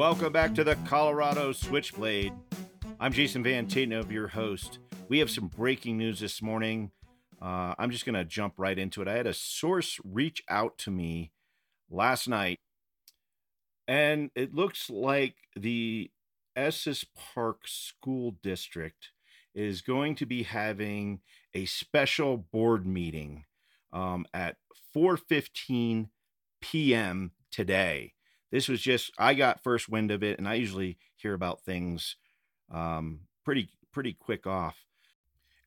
welcome back to the Colorado Switchblade. I'm Jason Van Tatenhove, your host. We have some breaking news this morning. Uh, I'm just going to jump right into it. I had a source reach out to me last night, and it looks like the Estes Park School District is going to be having a special board meeting um, at 4:15 p.m. today. This was just I got first wind of it, and I usually hear about things um, pretty pretty quick off.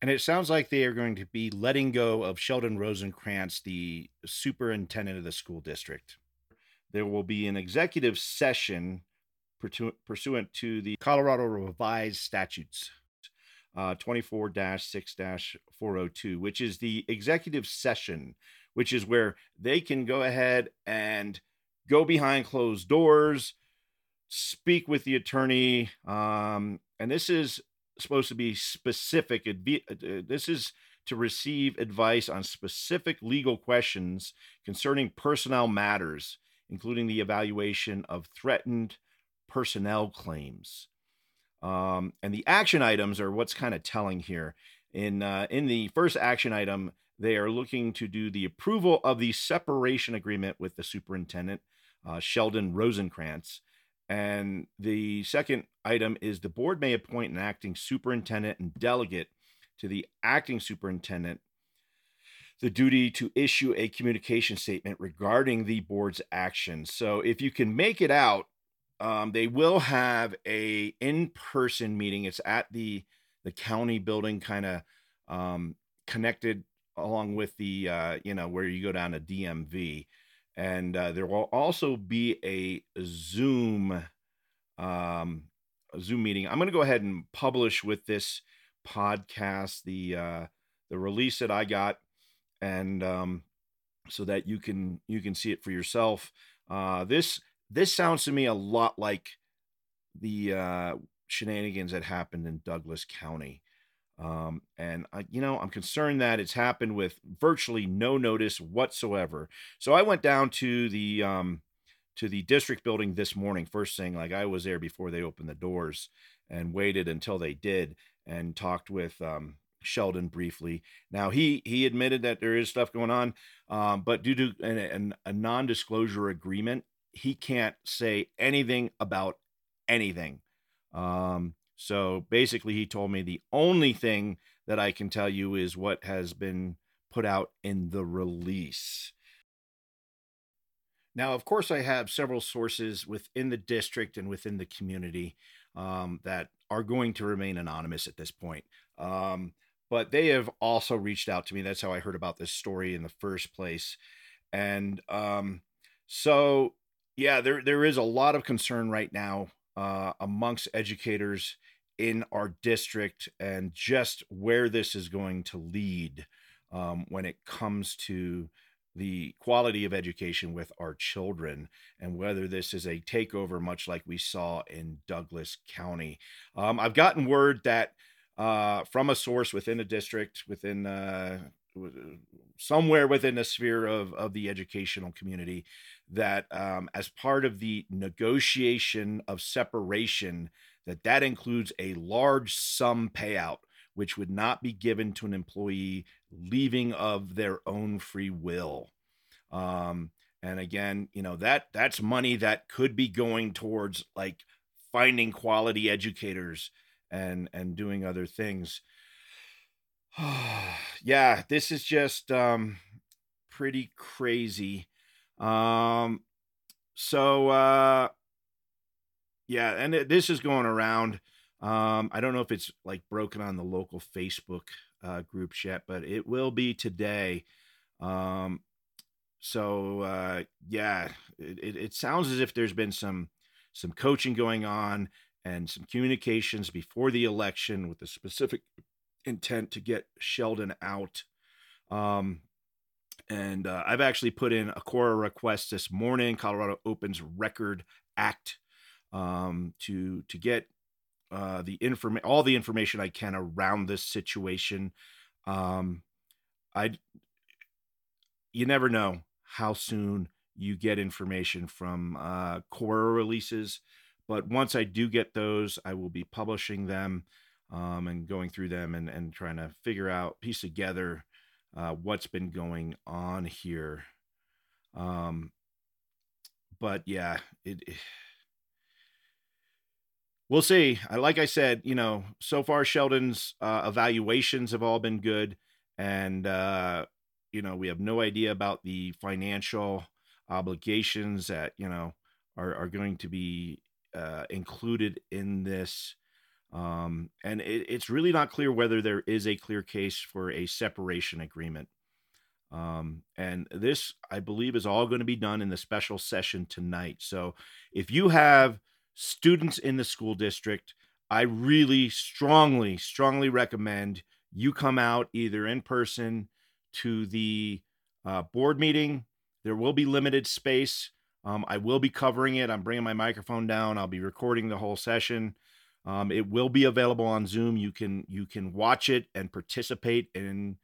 And it sounds like they are going to be letting go of Sheldon Rosenkrance, the superintendent of the school district. There will be an executive session pursuant to the Colorado Revised Statutes uh, 24 6 402, which is the executive session, which is where they can go ahead and go behind closed doors, speak with the attorney. Um, and this is supposed to be specific. Uh, this is to receive advice on specific legal questions concerning personnel matters, including the evaluation of threatened personnel claims. Um, and the action items are what's kind of telling here. In uh, in the first action item, they are looking to do the approval of the separation agreement with the superintendent, uh, Sheldon Rosenkrance. And the second item is the board may appoint an acting superintendent and delegate to the acting superintendent the duty to issue a communication statement regarding the board's actions. So if you can make it out, um, they will have a in-person meeting. It's at the the county building, kind of um, connected along with the uh, you know where you go down to DMV, and uh, there will also be a Zoom um, a Zoom meeting. I'm going to go ahead and publish with this podcast the uh, the release that I got, and um, so that you can you can see it for yourself. Uh, this this sounds to me a lot like the uh, shenanigans that happened in Douglas County. Um, and I, you know, I'm concerned that it's happened with virtually no notice whatsoever. So I went down to the um, to the district building this morning, first thing, like I was there before they opened the doors, and waited until they did, and talked with um, Sheldon briefly. Now he he admitted that there is stuff going on, um, but due to an, an, a non-disclosure agreement, he can't say anything about anything. Um, so basically, he told me the only thing that I can tell you is what has been put out in the release. Now, of course, I have several sources within the district and within the community um, that are going to remain anonymous at this point. Um, but they have also reached out to me. That's how I heard about this story in the first place. And um, so yeah, there there is a lot of concern right now uh, amongst educators in our district and just where this is going to lead um, when it comes to the quality of education with our children and whether this is a takeover much like we saw in douglas county. Um, i've gotten word that uh, from a source within a district within uh, somewhere within the sphere of, of the educational community that um, as part of the negotiation of separation that that includes a large sum payout which would not be given to an employee leaving of their own free will um, and again you know that that's money that could be going towards like finding quality educators and and doing other things yeah, this is just um, pretty crazy. Um, so uh, yeah, and it, this is going around. Um, I don't know if it's like broken on the local Facebook uh, groups yet, but it will be today. Um, so uh, yeah, it, it, it sounds as if there's been some some coaching going on and some communications before the election with the specific intent to get Sheldon out. Um, and uh, I've actually put in a CORA request this morning. Colorado Opens Record Act um, to to get uh, the inform all the information I can around this situation. Um, I you never know how soon you get information from uh, CORA releases, but once I do get those, I will be publishing them um, and going through them and, and trying to figure out, piece together uh, what's been going on here. Um, but yeah, it, it we'll see. I like I said, you know, so far Sheldon's uh, evaluations have all been good, and uh, you know we have no idea about the financial obligations that you know are are going to be uh, included in this. Um, and it, it's really not clear whether there is a clear case for a separation agreement. Um, and this, I believe, is all going to be done in the special session tonight. So if you have students in the school district, I really strongly, strongly recommend you come out either in person to the uh, board meeting. There will be limited space. Um, I will be covering it. I'm bringing my microphone down. I'll be recording the whole session. Um, it will be available on Zoom. You can you can watch it and participate. And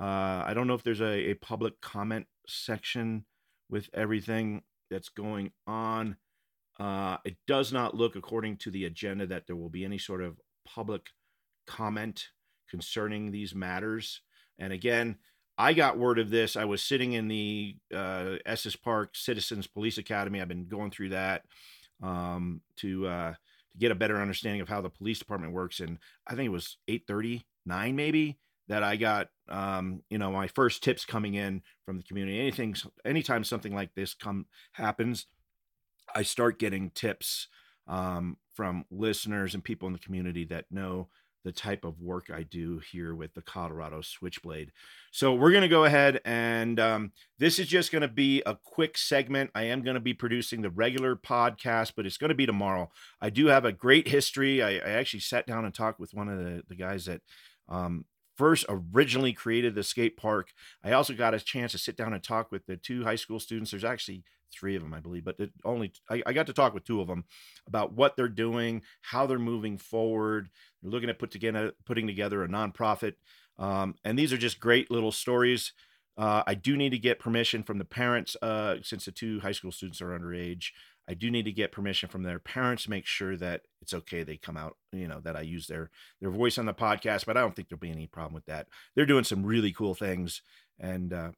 uh, I don't know if there's a, a public comment section with everything that's going on. Uh, it does not look, according to the agenda, that there will be any sort of public comment concerning these matters. And again, I got word of this. I was sitting in the uh, Park Citizens Police Academy. I've been going through that um, to uh, get a better understanding of how the police department works. And I think it was eight thirty nine maybe that I got um, you know my first tips coming in from the community. Anything, anytime something like this come happens, I start getting tips um, from listeners and people in the community that know the type of work I do here with the Colorado Switchblade. So we're going to go ahead and um, this is just going to be a quick segment. I am going to be producing the regular podcast, but it's going to be tomorrow. I do have a great history. I, I actually sat down and talked with one of the, the guys that um, first originally created the skate park. I also got a chance to sit down and talk with the two high school students. There's actually three of them, I believe, but it only I, I, got to talk with two of them about what they're doing, how they're moving forward. They're looking at put together putting together a nonprofit, um, and these are just great little stories. Uh, I do need to get permission from the parents uh, since the two high school students are underage. I do need to get permission from their parents to make sure that it's okay they come out, you know, that I use their their voice on the podcast, but I don't think there'll be any problem with that. They're doing some really cool things and uh,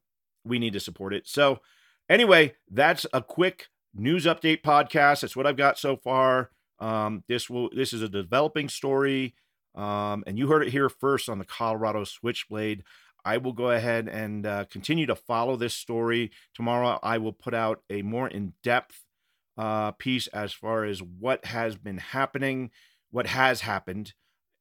we need to support it. So anyway, that's a quick news update podcast. That's what I've got so far. Um, this will this is a developing story. Um, and you heard it here first on the Colorado Switchblade. I will go ahead and uh, continue to follow this story. Tomorrow, I will put out a more in depth uh, piece as far as what has been happening, what has happened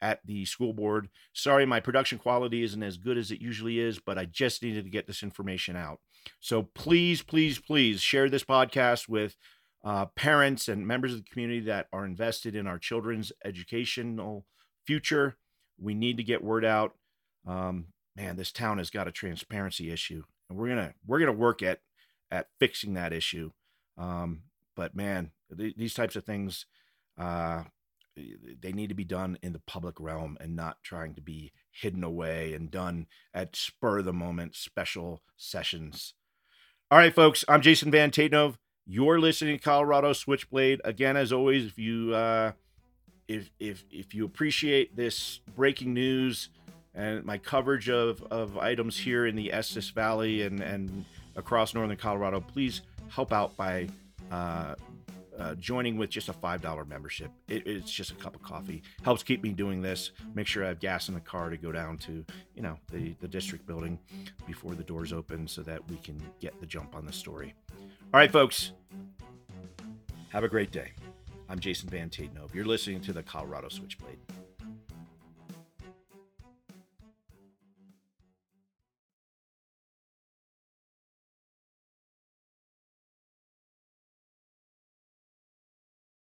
at the school board. Sorry, my production quality isn't as good as it usually is, but I just needed to get this information out. So please, please, please share this podcast with uh, parents and members of the community that are invested in our children's educational future. We need to get word out. Um, man, this town has got a transparency issue, and we're gonna we're gonna work at at fixing that issue. Um, but man, th- these types of things, uh, they need to be done in the public realm and not trying to be hidden away and done at spur of the moment special sessions. All right, folks, I'm Jason Van Tatenhove. You're listening to Colorado Switchblade. Again, as always, if you uh, if if if you appreciate this breaking news and my coverage of, of items here in the Estes Valley and, and across northern Colorado, please help out by uh, uh, joining with just a $5 membership. It, it's just a cup of coffee. Helps keep me doing this. Make sure I have gas in the car to go down to, you know, the, the district building before the doors open so that we can get the jump on the story. All right, folks. Have a great day. I'm Jason Van Tatenhove. You're listening to the Colorado Switchblade.